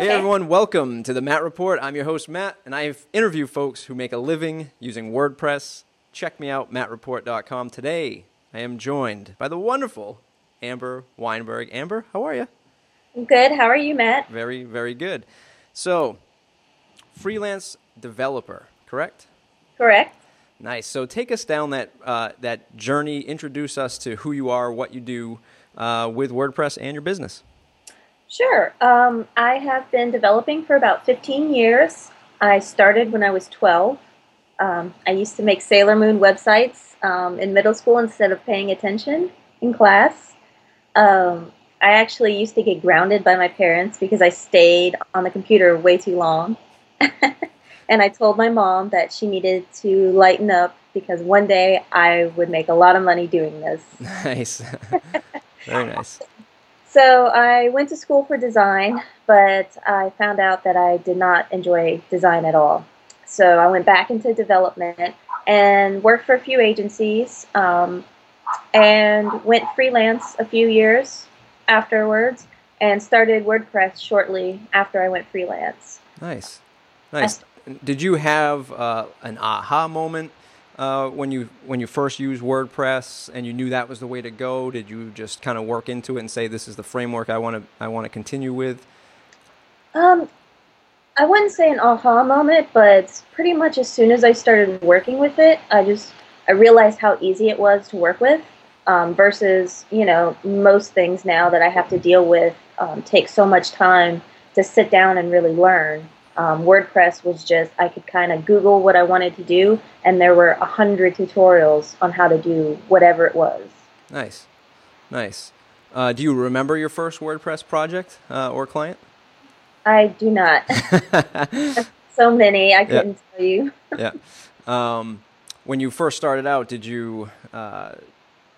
Hey everyone, welcome to the Matt Report. I'm your host Matt, and I interview folks who make a living using WordPress. Check me out, mattreport.com. Today, I am joined by the wonderful Amber Weinberg. Amber, how are you? Good. How are you, Matt? Very, very good. So, freelance developer, correct? Correct. Nice. So, take us down that uh, that journey. Introduce us to who you are, what you do uh, with WordPress, and your business. Sure. Um, I have been developing for about 15 years. I started when I was 12. Um, I used to make Sailor Moon websites um, in middle school instead of paying attention in class. Um, I actually used to get grounded by my parents because I stayed on the computer way too long. and I told my mom that she needed to lighten up because one day I would make a lot of money doing this. Nice. Very nice. So I went to school for design, but I found out that I did not enjoy design at all. So I went back into development and worked for a few agencies um, and went freelance a few years afterwards and started WordPress shortly after I went freelance. Nice. Nice. Did you have uh, an aha moment uh, when you when you first used WordPress and you knew that was the way to go? Did you just kind of work into it and say this is the framework I want to I want to continue with? Um, I wouldn't say an aha moment, but pretty much as soon as I started working with it, I just I realized how easy it was to work with. Um, versus you know most things now that I have to deal with um, take so much time to sit down and really learn. Um, WordPress was just, I could kind of Google what I wanted to do, and there were a hundred tutorials on how to do whatever it was. Nice. Nice. Uh, do you remember your first WordPress project uh, or client? I do not. so many, I couldn't yeah. tell you. yeah. Um, when you first started out, did you, uh,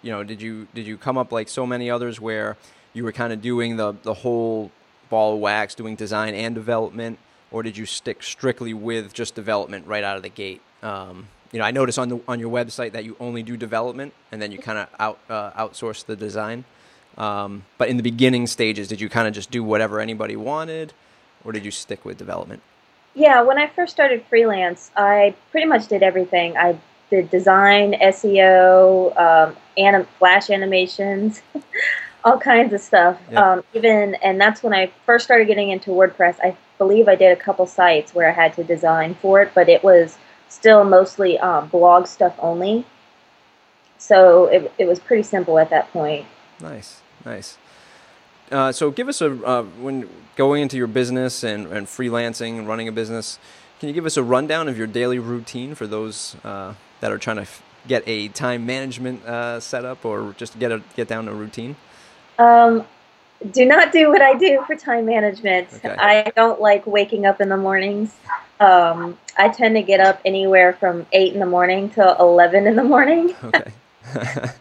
you know, did you did you come up like so many others where you were kind of doing the the whole ball of wax, doing design and development? Or did you stick strictly with just development right out of the gate? Um, you know, I notice on the on your website that you only do development, and then you kind of out uh, outsource the design. Um, but in the beginning stages, did you kind of just do whatever anybody wanted, or did you stick with development? Yeah, when I first started freelance, I pretty much did everything. I did design, SEO, um, anim- flash animations, all kinds of stuff. Yeah. Um, even and that's when I first started getting into WordPress. I believe I did a couple sites where I had to design for it, but it was still mostly um, blog stuff only. So it, it was pretty simple at that point. Nice, nice. Uh, so give us a uh, when going into your business and, and freelancing and running a business. Can you give us a rundown of your daily routine for those uh, that are trying to f- get a time management uh, setup or just get a get down a routine? Um, do not do what I do for time management. Okay. I don't like waking up in the mornings. Um, I tend to get up anywhere from 8 in the morning to 11 in the morning. Okay.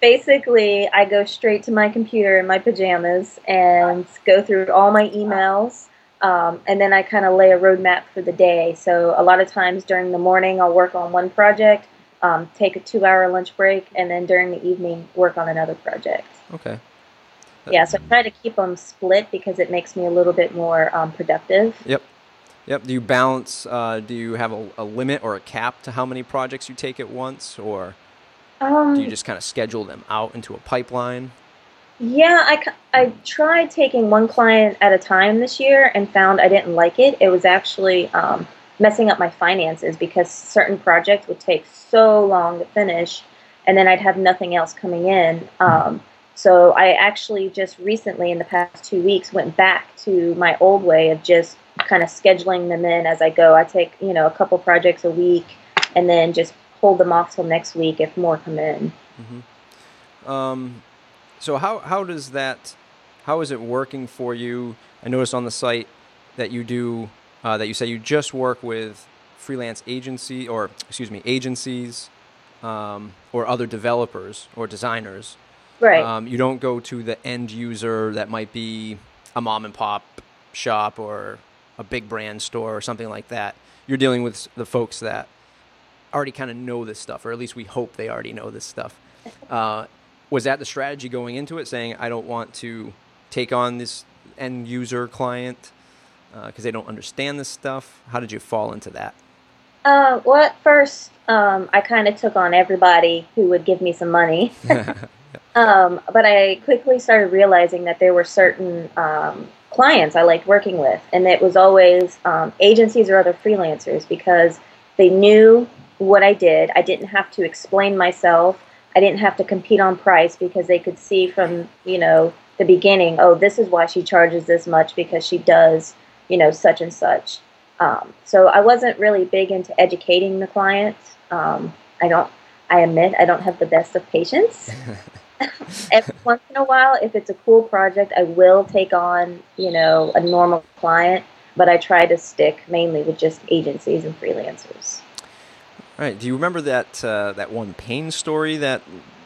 Basically, I go straight to my computer in my pajamas and go through all my emails. Um, and then I kind of lay a roadmap for the day. So a lot of times during the morning, I'll work on one project, um, take a two hour lunch break, and then during the evening, work on another project. Okay. Yeah, so I try to keep them split because it makes me a little bit more um, productive. Yep. Yep. Do you balance? Uh, do you have a, a, limit or a cap to how many projects you take at once, or um, do you just kind of schedule them out into a pipeline? Yeah, I, I tried taking one client at a time this year and found I didn't like it. It was actually um, messing up my finances because certain projects would take so long to finish, and then I'd have nothing else coming in. Um, so I actually just recently, in the past two weeks, went back to my old way of just kind of scheduling them in as I go. I take you know a couple projects a week, and then just hold them off till next week if more come in. Mm-hmm. Um, so how how does that? How is it working for you? I noticed on the site that you do uh, that you say you just work with freelance agency or excuse me agencies um, or other developers or designers Right. Um, you don't go to the end user that might be a mom and pop shop or a big brand store or something like that. You're dealing with the folks that already kind of know this stuff, or at least we hope they already know this stuff. Uh, was that the strategy going into it, saying I don't want to take on this end user client because uh, they don't understand this stuff? How did you fall into that? Uh, well, at first, um, I kind of took on everybody who would give me some money. um, but I quickly started realizing that there were certain um, clients I liked working with, and it was always um, agencies or other freelancers because they knew what I did. I didn't have to explain myself. I didn't have to compete on price because they could see from you know the beginning. Oh, this is why she charges this much because she does you know such and such. Um, so I wasn't really big into educating the clients. Um, I don't. I admit I don't have the best of patience. Every once in a while, if it's a cool project, I will take on you know a normal client, but I try to stick mainly with just agencies and freelancers. All right. Do you remember that uh, that one pain story that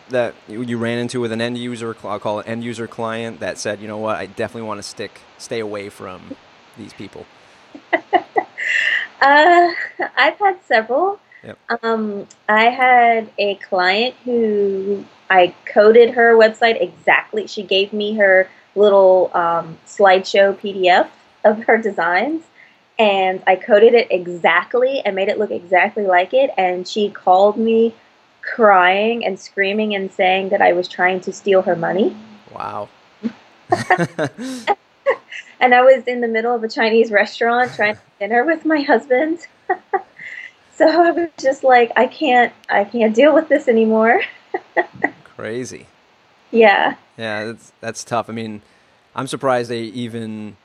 that you ran into with an end user? I'll call it end user client that said, you know what, I definitely want to stick, stay away from these people. uh, I've had several. Yep. Um, I had a client who I coded her website exactly. She gave me her little um, slideshow PDF of her designs, and I coded it exactly and made it look exactly like it. And she called me crying and screaming and saying that I was trying to steal her money. Wow. and I was in the middle of a Chinese restaurant trying to dinner with my husband. so I was just like, I can't, I can't deal with this anymore. Crazy. Yeah. Yeah, that's that's tough. I mean, I'm surprised they even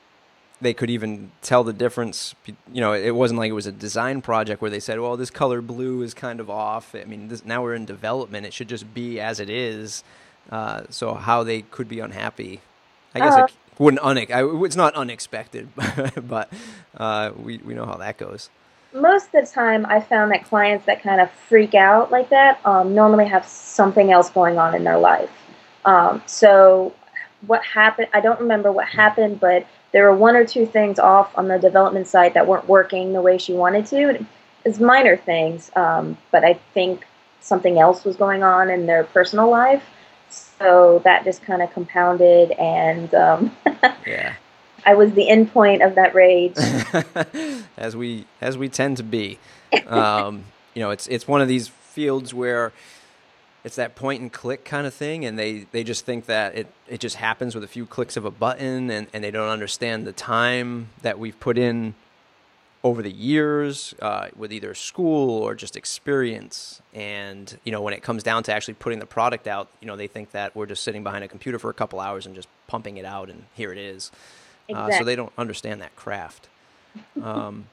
they could even tell the difference. You know, it wasn't like it was a design project where they said, "Well, this color blue is kind of off." I mean, this, now we're in development; it should just be as it is. Uh, so how they could be unhappy, I guess uh, it wouldn't une- I, It's not unexpected, but uh, we we know how that goes. Most of the time, I found that clients that kind of freak out like that um, normally have something else going on in their life. Um, so what happened? I don't remember what happened, but there were one or two things off on the development side that weren't working the way she wanted to. It's minor things, um, but I think something else was going on in their personal life. So that just kind of compounded, and um, yeah, I was the end point of that rage, as we as we tend to be. Um, you know, it's it's one of these fields where it's that point and click kind of thing and they, they just think that it, it just happens with a few clicks of a button and, and they don't understand the time that we've put in over the years uh, with either school or just experience. And you know when it comes down to actually putting the product out you know they think that we're just sitting behind a computer for a couple hours and just pumping it out and here it is exactly. uh, so they don't understand that craft um,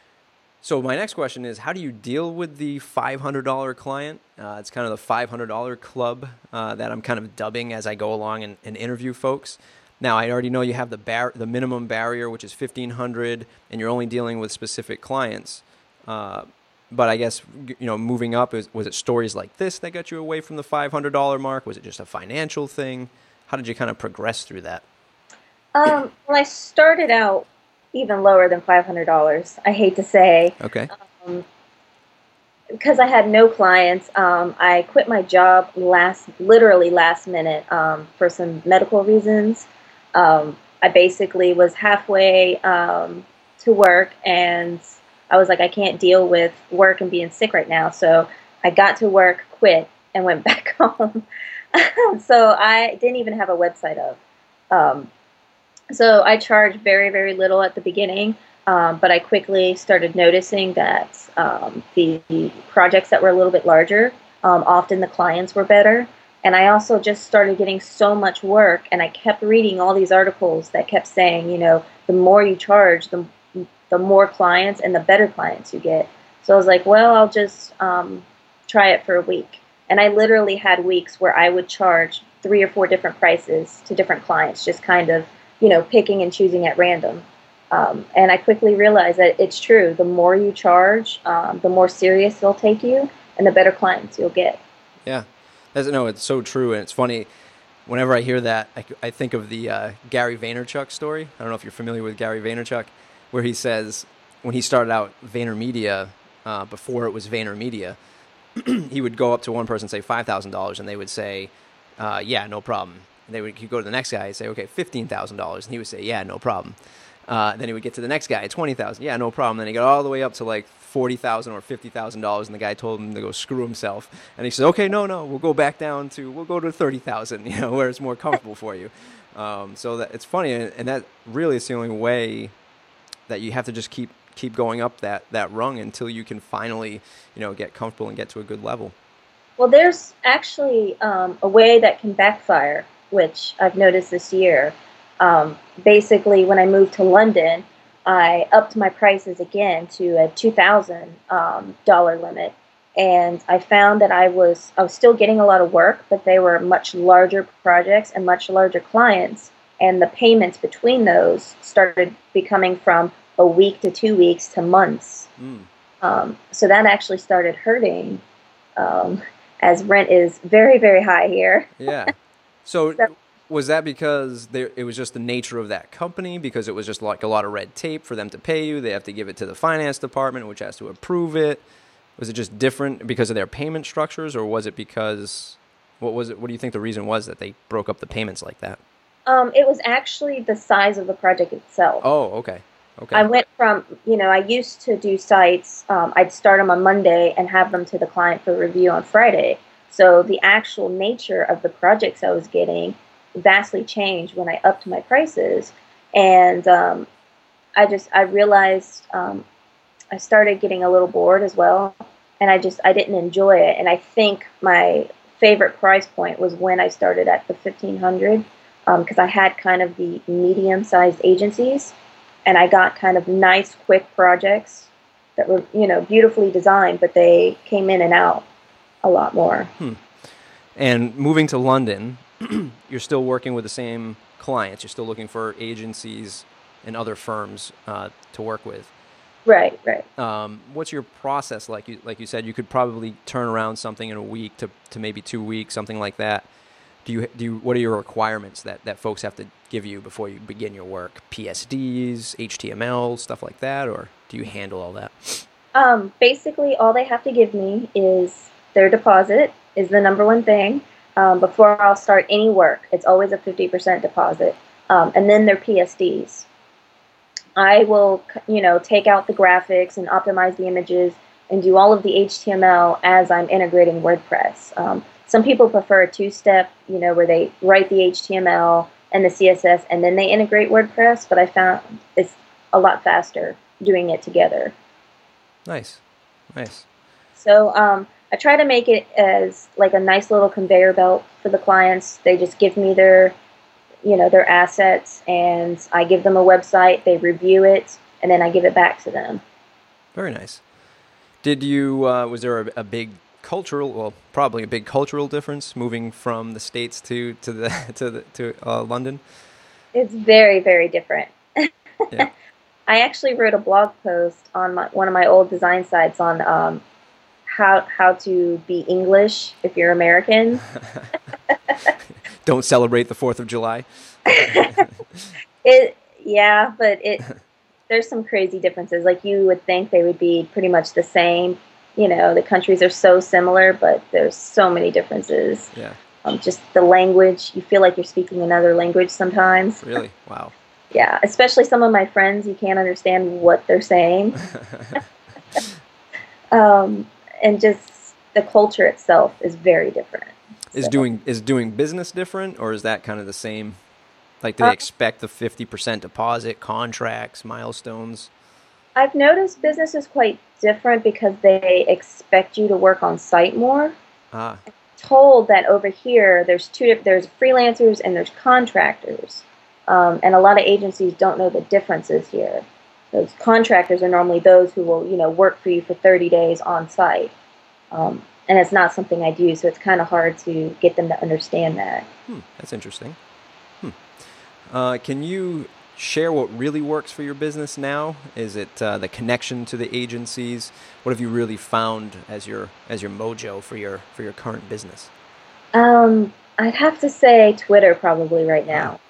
so my next question is, how do you deal with the $500 client? Uh, it's kind of the $500 club uh, that I'm kind of dubbing as I go along and, and, interview folks. Now I already know you have the bar- the minimum barrier, which is 1500, and you're only dealing with specific clients. Uh, but I guess you know, moving up, was, was it stories like this that got you away from the $500 mark? Was it just a financial thing? How did you kind of progress through that? Um, well, I started out even lower than five hundred dollars. I hate to say. Okay. Um, because I had no clients, um, I quit my job last, literally last minute, um, for some medical reasons. Um, I basically was halfway um, to work, and I was like, I can't deal with work and being sick right now. So I got to work, quit, and went back home. so I didn't even have a website of. So I charged very, very little at the beginning, um, but I quickly started noticing that um, the projects that were a little bit larger, um, often the clients were better. And I also just started getting so much work, and I kept reading all these articles that kept saying, you know, the more you charge, the, the more clients and the better clients you get. So I was like, well, I'll just um, try it for a week. And I literally had weeks where I would charge three or four different prices to different clients, just kind of you know, picking and choosing at random. Um, and I quickly realized that it's true. The more you charge, um, the more serious they'll take you, and the better clients you'll get. Yeah, That's, no, it's so true, and it's funny. Whenever I hear that, I, I think of the uh, Gary Vaynerchuk story. I don't know if you're familiar with Gary Vaynerchuk, where he says when he started out VaynerMedia, uh, before it was VaynerMedia, he would go up to one person and say five thousand dollars, and they would say, uh, "Yeah, no problem." They would he'd go to the next guy and say, okay, fifteen thousand dollars, and he would say, yeah, no problem. Uh, then he would get to the next guy, twenty thousand. Yeah, no problem. Then he got all the way up to like forty thousand or fifty thousand dollars, and the guy told him to go screw himself. And he said, "Okay, no, no, we'll go back down to we'll go to thirty thousand, you know, where it's more comfortable for you." Um, so that it's funny, and, and that really is the only way that you have to just keep keep going up that that rung until you can finally, you know, get comfortable and get to a good level. Well, there's actually um, a way that can backfire, which I've noticed this year. Um, basically, when I moved to London, I upped my prices again to a two thousand um, dollar limit, and I found that I was I was still getting a lot of work, but they were much larger projects and much larger clients, and the payments between those started becoming from a week to two weeks to months. Mm. Um, so that actually started hurting, um, as rent is very very high here. yeah. So. was that because there, it was just the nature of that company? Because it was just like a lot of red tape for them to pay you. They have to give it to the finance department, which has to approve it. Was it just different because of their payment structures, or was it because what was it? What do you think the reason was that they broke up the payments like that? Um, it was actually the size of the project itself. Oh, okay. Okay. I went from, you know, I used to do sites, um, I'd start them on Monday and have them to the client for review on Friday. So the actual nature of the projects I was getting vastly changed when I upped my prices. And um, I just, I realized um, I started getting a little bored as well. And I just, I didn't enjoy it. And I think my favorite price point was when I started at the 1500 because um, I had kind of the medium sized agencies and I got kind of nice, quick projects that were, you know, beautifully designed, but they came in and out a lot more. Hmm. And moving to London, you're still working with the same clients. You're still looking for agencies and other firms uh, to work with. Right, right. Um, what's your process like? You like you said, you could probably turn around something in a week to, to maybe two weeks, something like that. Do you do you, what are your requirements that, that folks have to give you before you begin your work? PSDs, HTML, stuff like that, or do you handle all that? Um, basically, all they have to give me is their deposit is the number one thing um, before I'll start any work. It's always a 50% deposit. Um, and then their PSDs. I will, you know, take out the graphics and optimize the images and do all of the HTML as I'm integrating WordPress. Um, some people prefer a two-step, you know, where they write the HTML and the CSS and then they integrate WordPress, but I found it's a lot faster doing it together. Nice, nice. So um, I try to make it as like a nice little conveyor belt for the clients. They just give me their, you know, their assets, and I give them a website. They review it, and then I give it back to them. Very nice. Did you? Uh, was there a, a, big cultural? Well, probably a big cultural difference moving from the states to to the to the to uh, London. It's very very different. yeah. I actually wrote a blog post on my, one of my old design sites on um, how how to be English if you're American. Don't celebrate the Fourth of July. it yeah, but it there's some crazy differences. Like you would think they would be pretty much the same. You know, the countries are so similar, but there's so many differences. Yeah. Um, just the language, you feel like you're speaking another language sometimes. Really? Wow. yeah, especially some of my friends, you can't understand what they're saying. um, and just the culture itself is very different. Is so. doing is doing business different, or is that kind of the same? Like, do they uh, expect the fifty percent deposit, contracts, milestones? I've noticed business is quite different because they expect you to work on site more. Ah. I'm told that over here there's two there's freelancers and there's contractors, um, and a lot of agencies don't know the differences here. Those contractors are normally those who will, you know, work for you for 30 days on site. Um, and it's not something I do, so it's kind of hard to get them to understand that. Hmm, that's interesting. Hmm. Uh, can you share what really works for your business now? Is it uh, the connection to the agencies? What have you really found as your as your mojo for your for your current business? Um, I'd have to say Twitter probably right now.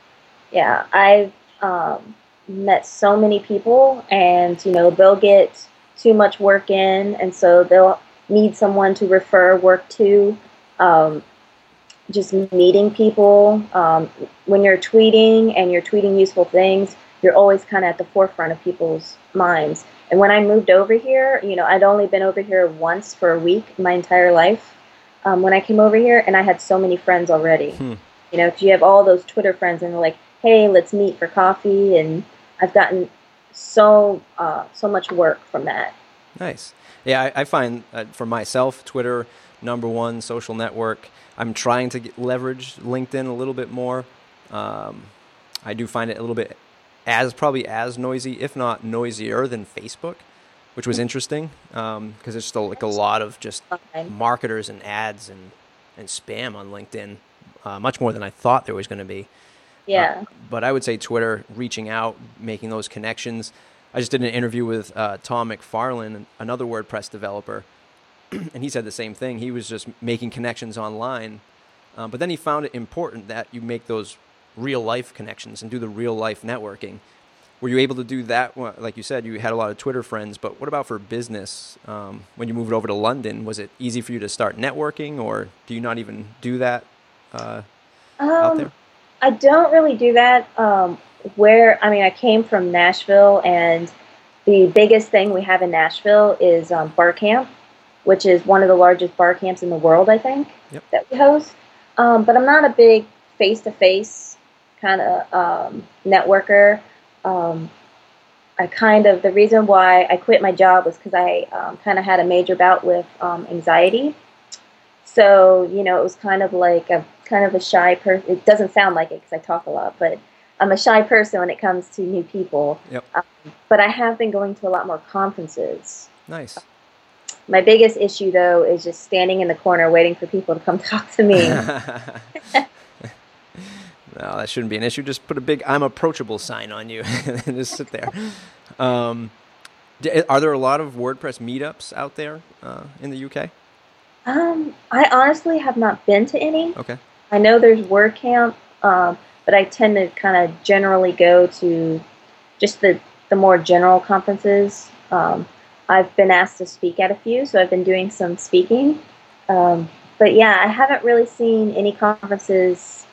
Yeah, I've um, met so many people and you know they'll get too much work in and so they'll need someone to refer work to um, just meeting people um, when you're tweeting and you're tweeting useful things you're always kind of at the forefront of people's minds. And when I moved over here, you know, I'd only been over here once for a week my entire life um, when I came over here, and I had so many friends already. Hmm. You know, because you have all those Twitter friends, and they're like, "Hey, let's meet for coffee," and I've gotten so uh, so much work from that. Nice. Yeah, I, I find uh, for myself, Twitter number one social network. I'm trying to get, leverage LinkedIn a little bit more. Um, I do find it a little bit as probably as noisy, if not noisier, than Facebook, which was interesting because um, there's still like a lot of just marketers and ads and and spam on LinkedIn, uh, much more than I thought there was going to be. Yeah. Uh, but I would say Twitter, reaching out, making those connections. I just did an interview with uh, Tom McFarlin, another WordPress developer, and he said the same thing. He was just making connections online, um, but then he found it important that you make those real life connections and do the real life networking. Were you able to do that? Like you said, you had a lot of Twitter friends, but what about for business? Um, when you moved over to London, was it easy for you to start networking, or do you not even do that uh, um, out there? I don't really do that. Um, where I mean, I came from Nashville, and the biggest thing we have in Nashville is um, bar camp, which is one of the largest bar camps in the world, I think, yep. that we host. Um, but I'm not a big face to face kind of um, networker. Um, I kind of, the reason why I quit my job was because I um, kind of had a major bout with um, anxiety. So, you know, it was kind of like a kind of a shy person. It doesn't sound like it because I talk a lot, but I'm a shy person when it comes to new people. Yep. Um, but I have been going to a lot more conferences. Nice. My biggest issue, though, is just standing in the corner waiting for people to come talk to me. no, that shouldn't be an issue. Just put a big "I'm approachable" sign on you and just sit there. Um, are there a lot of WordPress meetups out there uh, in the UK? Um, I honestly have not been to any. Okay. I know there's WordCamp, um, but I tend to kind of generally go to just the the more general conferences. Um, I've been asked to speak at a few, so I've been doing some speaking. Um, but yeah, I haven't really seen any conferences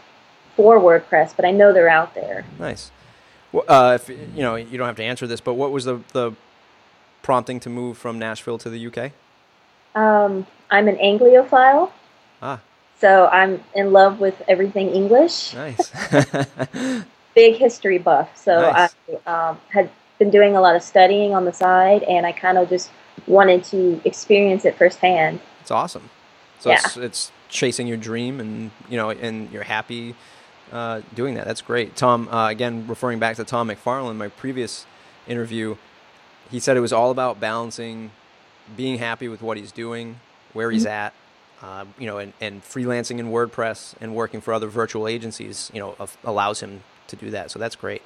for WordPress, but I know they're out there. Nice. Well, uh, if you know, you don't have to answer this, but what was the the prompting to move from Nashville to the UK? Um, I'm an Anglophile. Ah. So I'm in love with everything English. Nice. Big history buff. So nice. I um, had been doing a lot of studying on the side, and I kind of just wanted to experience it firsthand. It's awesome. So yeah. it's, it's chasing your dream, and you know, and you're happy uh, doing that. That's great, Tom. Uh, again, referring back to Tom McFarlin, my previous interview, he said it was all about balancing being happy with what he's doing, where he's mm-hmm. at, uh, you know, and, and freelancing in WordPress and working for other virtual agencies, you know, allows him to do that. So that's great.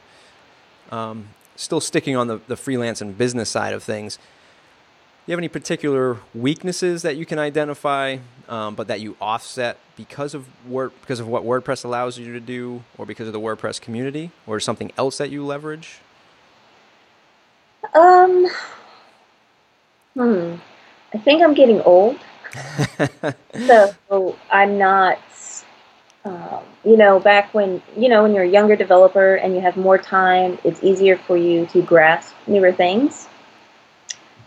Um, still sticking on the, the freelance and business side of things, do you have any particular weaknesses that you can identify, um, but that you offset because of word because of what WordPress allows you to do, or because of the WordPress community, or something else that you leverage? Um, hmm. I think I'm getting old, so I'm not um, you know, back when you know when you're a younger developer and you have more time, it's easier for you to grasp newer things.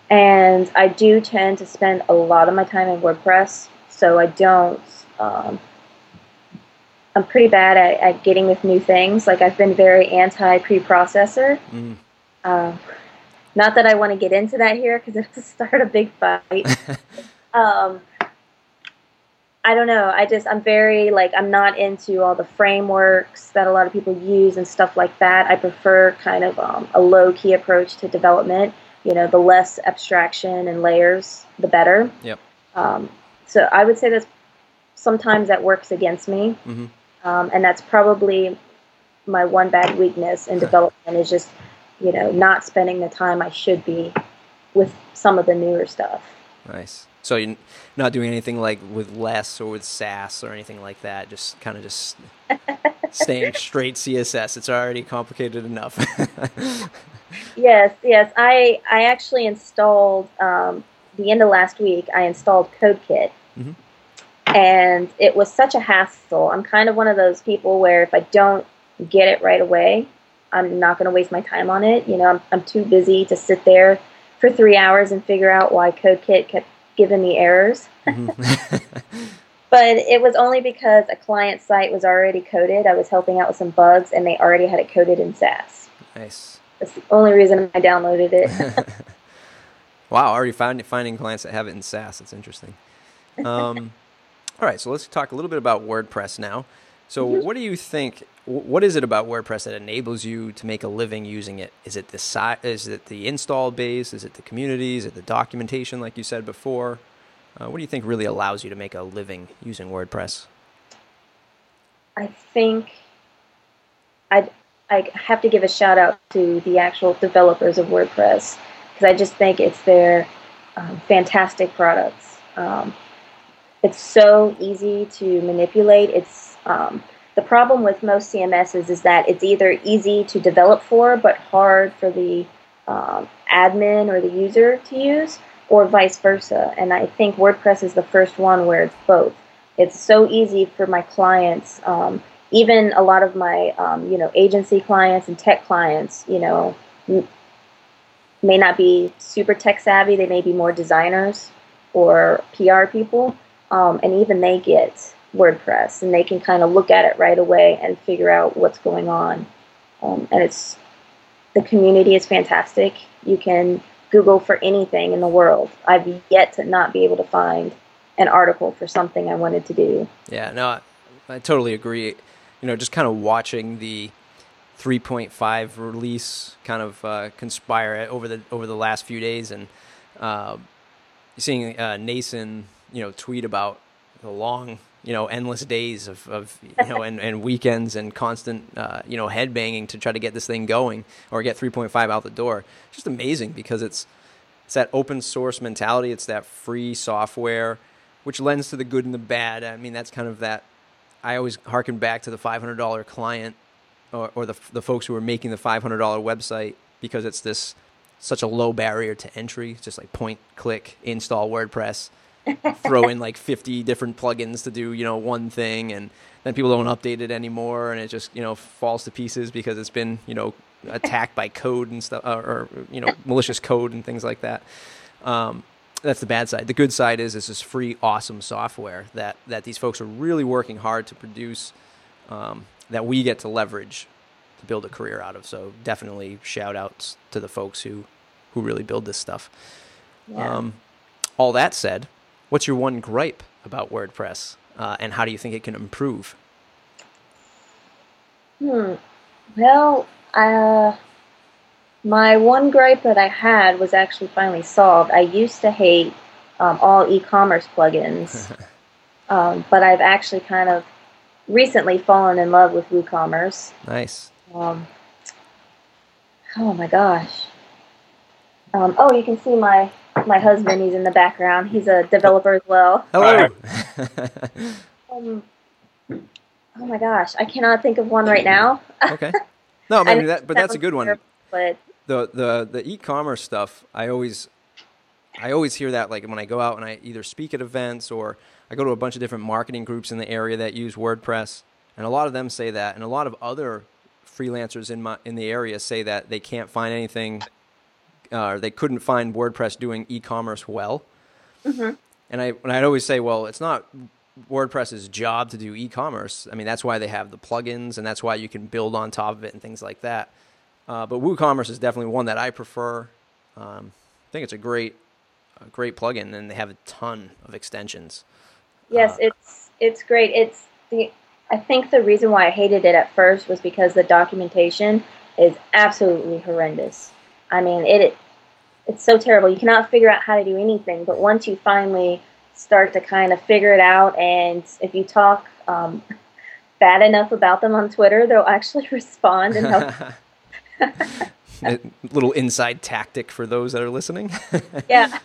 And I do tend to spend a lot of my time in WordPress, so I don't. Um, I'm pretty bad at, at, getting with new things. Like I've been very anti preprocessor. Mm. Uh, not that I want to get into that here because it'll start a big fight. um, I don't know. I just I'm very like I'm not into all the frameworks that a lot of people use and stuff like that. I prefer kind of um, a low key approach to development. You know, the less abstraction and layers, the better. Yep. Um, so I would say that sometimes that works against me, mm-hmm. um, and that's probably my one bad weakness in development is just you know not spending the time I should be with some of the newer stuff. Nice. So you're not doing anything like with less or with Sass or anything like that. Just kind of just staying straight CSS. It's already complicated enough. yes, yes. I I actually installed um, the end of last week. I installed CodeKit, mm-hmm. and it was such a hassle. I'm kind of one of those people where if I don't get it right away, I'm not going to waste my time on it. You know, I'm, I'm too busy to sit there for three hours and figure out why CodeKit kept giving me errors. Mm-hmm. but it was only because a client site was already coded. I was helping out with some bugs, and they already had it coded in Sass. Nice. That's the only reason I downloaded it. wow, already found, finding clients that have it in Sass. That's interesting. Um, all right, so let's talk a little bit about WordPress now. So, mm-hmm. what do you think? What is it about WordPress that enables you to make a living using it? Is it the si- Is it the install base? Is it the community? Is it the documentation, like you said before? Uh, what do you think really allows you to make a living using WordPress? I think I I have to give a shout out to the actual developers of WordPress because I just think it's their um, fantastic products. Um, it's so easy to manipulate. It's um, the problem with most CMSs is that it's either easy to develop for, but hard for the um, admin or the user to use, or vice versa. And I think WordPress is the first one where it's both. It's so easy for my clients, um, even a lot of my um, you know agency clients and tech clients, you know, m- may not be super tech savvy. They may be more designers or PR people, um, and even they get WordPress and they can kind of look at it right away and figure out what's going on. Um, and it's the community is fantastic. You can Google for anything in the world. I've yet to not be able to find an article for something I wanted to do. Yeah, no, I, I totally agree. You know, just kind of watching the 3.5 release kind of uh, conspire over the over the last few days, and uh, seeing uh, Nacin, you know, tweet about the long, you know, endless days of, of you know, and, and weekends and constant, uh, you know, head banging to try to get this thing going or get 3.5 out the door. It's just amazing because it's it's that open source mentality. It's that free software, which lends to the good and the bad. I mean, that's kind of that. I always harken back to the $500 client or, or the the folks who are making the $500 website because it's this such a low barrier to entry. Just like point, click, install WordPress throw in like 50 different plugins to do you know one thing and then people don't update it anymore and it just you know falls to pieces because it's been you know attacked by code and stuff or, or you know malicious code and things like that. Um, that's the bad side. The good side is this is free awesome software that that these folks are really working hard to produce um, that we get to leverage to build a career out of. So definitely shout outs to the folks who who really build this stuff. Yeah. um, all that said What's your one gripe about WordPress, uh, and how do you think it can improve? Hmm. Well, uh, my one gripe that I had was actually finally solved. I used to hate um, all e-commerce plugins, um, but I've actually kind of recently fallen in love with WooCommerce. Nice. Um, oh my gosh. Um, oh, you can see my my husband. He's in the background. He's a developer as well. Hello. um, oh my gosh, I cannot think of one right now. okay. No, I mean, that, but that's a good one. But the the the e-commerce stuff, I always I always hear that like when I go out and I either speak at events or I go to a bunch of different marketing groups in the area that use WordPress, and a lot of them say that, and a lot of other freelancers in my in the area say that they can't find anything uh, they couldn't find WordPress doing e-commerce well. Mm-hmm. And I and I'd always say, well, it's not WordPress's job to do e-commerce. I mean, that's why they have the plugins, and that's why you can build on top of it and things like that. Uh, but WooCommerce is definitely one that I prefer. Um, I think it's a great, a great plugin, and they have a ton of extensions. Yes, uh, it's it's great. It's the I think the reason why I hated it at first was because the documentation is absolutely horrendous. I mean, it it's so terrible. You cannot figure out how to do anything. But once you finally start to kind of figure it out, and if you talk um, bad enough about them on Twitter, they'll actually respond and help. A little inside tactic for those that are listening. yeah.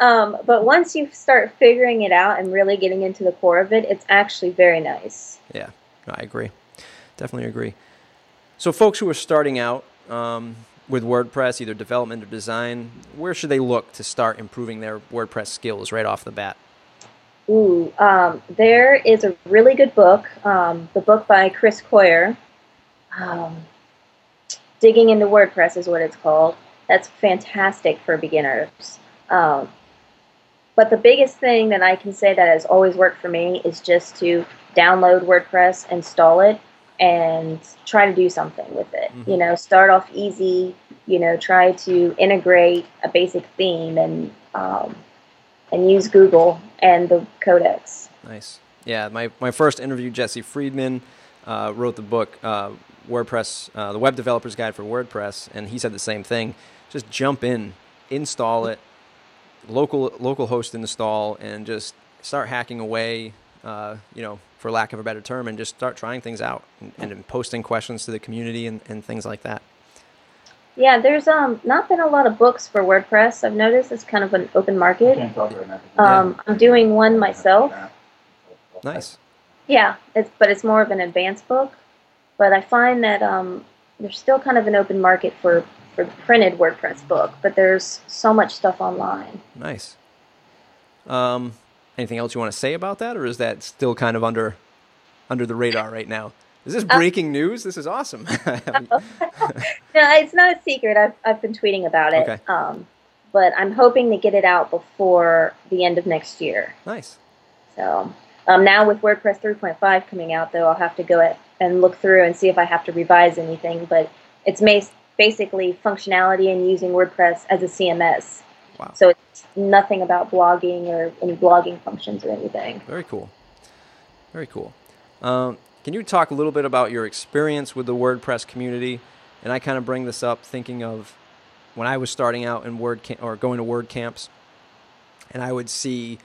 um, but once you start figuring it out and really getting into the core of it, it's actually very nice. Yeah, I agree. Definitely agree. So, folks who are starting out, um, with WordPress, either development or design, where should they look to start improving their WordPress skills right off the bat? Ooh, um, there is a really good book, um, the book by Chris Coyier. Um, digging into WordPress is what it's called. That's fantastic for beginners. Um, but the biggest thing that I can say that has always worked for me is just to download WordPress, install it, and try to do something with it. Mm-hmm. You know, start off easy. You know, try to integrate a basic theme and um, and use Google and the codex. Nice. Yeah, my, my first interview, Jesse Friedman, uh, wrote the book uh, WordPress, uh, the Web Developer's Guide for WordPress, and he said the same thing. Just jump in, install it, local local host install, and just start hacking away. Uh, you know, for lack of a better term, and just start trying things out and, and posting questions to the community and, and things like that. Yeah, there's um not been a lot of books for WordPress. I've noticed it's kind of an open market. Um, I'm doing one myself. Nice. Yeah, it's but it's more of an advanced book. But I find that um, there's still kind of an open market for for the printed WordPress book, but there's so much stuff online. Nice. Um, anything else you want to say about that, or is that still kind of under under the radar right now? Is this uh, breaking news? This is awesome. no, it's not a secret. I've, I've been tweeting about it. Okay. Um, but I'm hoping to get it out before the end of next year. Nice. So um, now with WordPress 3.5 coming out, though, I'll have to go and look through and see if I have to revise anything. But it's basically functionality and using WordPress as a CMS. Wow. So it's nothing about blogging or any blogging functions or anything. Very cool. Very cool. Um, can you talk a little bit about your experience with the WordPress community? And I kind of bring this up thinking of when I was starting out in WordCamp, or going to WordCamps, and I would see,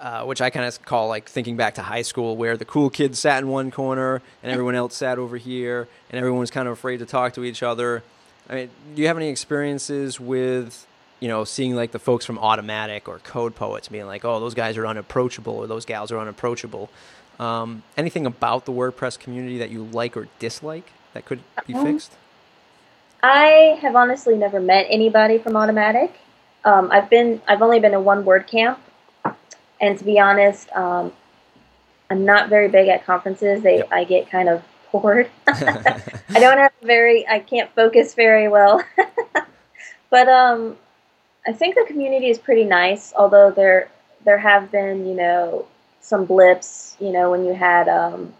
uh, which I kind of call like thinking back to high school, where the cool kids sat in one corner and everyone else sat over here, and everyone was kind of afraid to talk to each other. I mean, do you have any experiences with, you know, seeing like the folks from Automattic or Code Poets being like, oh, those guys are unapproachable or those gals are unapproachable? Um, anything about the WordPress community that you like or dislike that could be um, fixed? I have honestly never met anybody from Automattic. Um, I've been I've only been to one WordCamp, and to be honest, um, I'm not very big at conferences. They yep. I get kind of bored. I don't have very I can't focus very well. but um, I think the community is pretty nice. Although there there have been you know some blips, you know, when you had, um,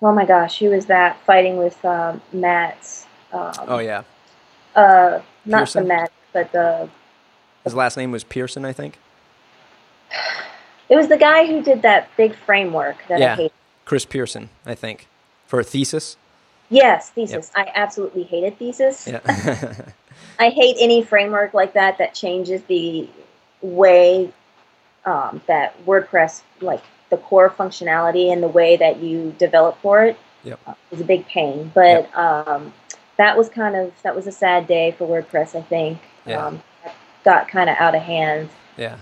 oh my gosh, who was that fighting with um, Matt? Um, oh yeah. Uh, not Pearson? the Matt, but the. His last name was Pearson, I think. It was the guy who did that big framework that yeah. I hate. Chris Pearson, I think, for a thesis. Yes, thesis. Yep. I absolutely hated thesis. Yeah. I hate any framework like that that changes the way um, that WordPress, like the core functionality and the way that you develop for it, yep. uh, is a big pain. But yep. um, that was kind of that was a sad day for WordPress. I think yeah. um, got kind of out of hand. Yeah.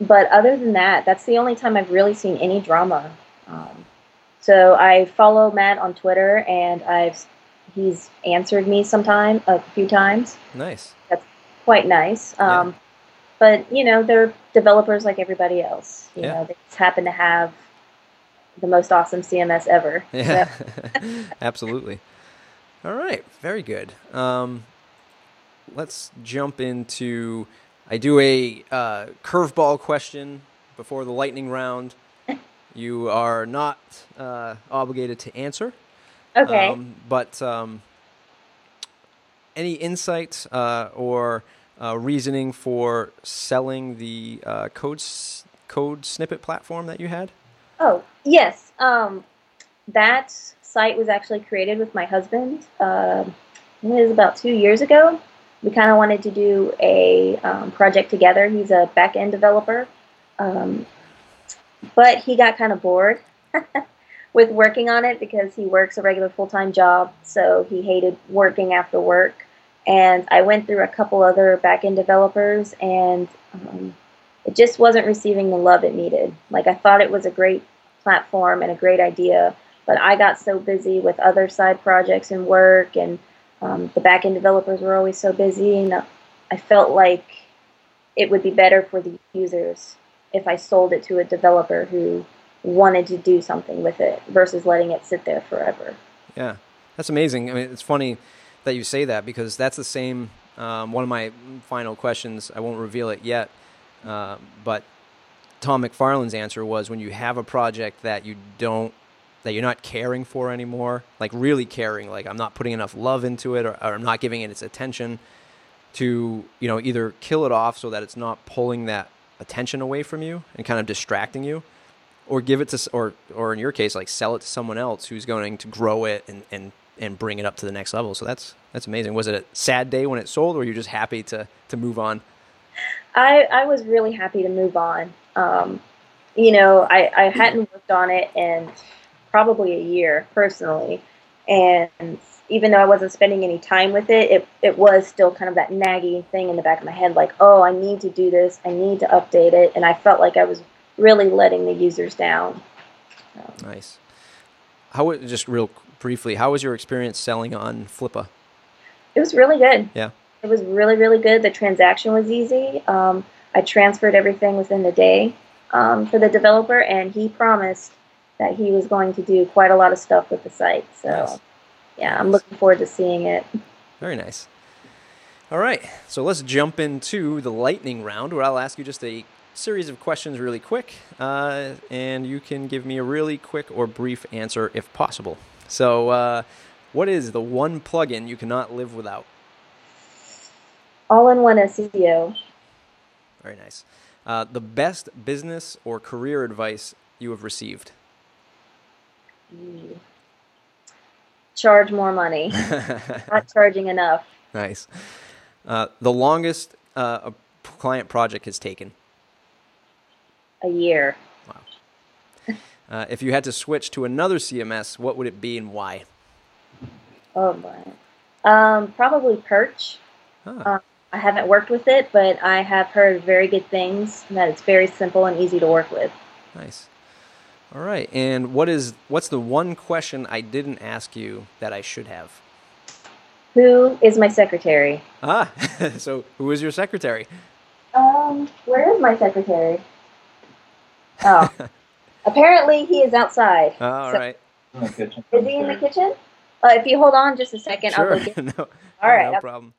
But other than that, that's the only time I've really seen any drama. Um, so I follow Matt on Twitter, and I've he's answered me sometime a few times. Nice. That's quite nice. Um, yeah. But you know, they're developers like everybody else. You yeah. know, they just happen to have the most awesome CMS ever. Yeah, absolutely. All right, very good. Um, let's jump into. I do a uh, curveball question before the lightning round. you are not uh, obligated to answer. Okay. Um, but um, any insights uh, or uh, reasoning for selling the uh, code code snippet platform that you had? Oh yes, um, that site was actually created with my husband. Uh, it was about two years ago. We kind of wanted to do a um, project together. He's a back end developer, um, but he got kind of bored. with working on it because he works a regular full time job, so he hated working after work and I went through a couple other backend developers, and um, it just wasn't receiving the love it needed. Like I thought it was a great platform and a great idea, but I got so busy with other side projects and work, and um, the backend developers were always so busy, and I felt like it would be better for the users if I sold it to a developer who wanted to do something with it versus letting it sit there forever. Yeah, That's amazing. I mean, it's funny that you say that because that's the same. Um, one of my final questions. I won't reveal it yet, uh, but Tom McFarlin's answer was when you have a project that you don't that you're not caring for anymore, like really caring, like I'm not putting enough love into it or, or, I'm not giving it its attention to, you know, either kill it off so that it's not pulling that attention away from you and kind of distracting you or give it to, or, or in your case, like sell it to someone else who's going to grow it and, and, and bring it up to the next level. So that's, that's amazing. Was it a sad day when it sold or were you just happy to, to move on? I, I was really happy to move on. Um, you know, I, I hadn't worked on it in probably a year personally. And even though I wasn't spending any time with it, it, it was still kind of that nagging thing in the back of my head like, oh, I need to do this, I need to update it. And I felt like I was really letting the users down. So. Nice. How just real briefly, how was your experience selling on Flippa? It was really good. Yeah. It was really, really good. The transaction was easy. Um, I transferred everything within the day um, for the developer, and he promised that he was going to do quite a lot of stuff with the site. So, nice. yeah, I'm looking forward to seeing it. Very nice. All right, so let's jump into the lightning round where I'll ask you just a series of questions really quick, uh, and you can give me a really quick or brief answer if possible. So, uh, what is the one plugin you cannot live without? All in one SEO. Very nice. Uh, the best business or career advice you have received? Charge more money. Not charging enough. Nice. Uh, the longest uh, a client project has taken? A year. Wow. Uh, if you had to switch to another CMS, what would it be and why? Oh boy. Um, probably Perch. Huh. Um, I haven't worked with it, but I have heard very good things. that it's very simple and easy to work with. Nice. All right. And what is what's the one question I didn't ask you that I should have? Who is my secretary? Ah, so who is your secretary? Um, where is my secretary? Oh, apparently he is outside. Oh, all so, right. Is he in the kitchen? Uh, if you hold on just a second, sure. I'll go get. no, all right. No problem.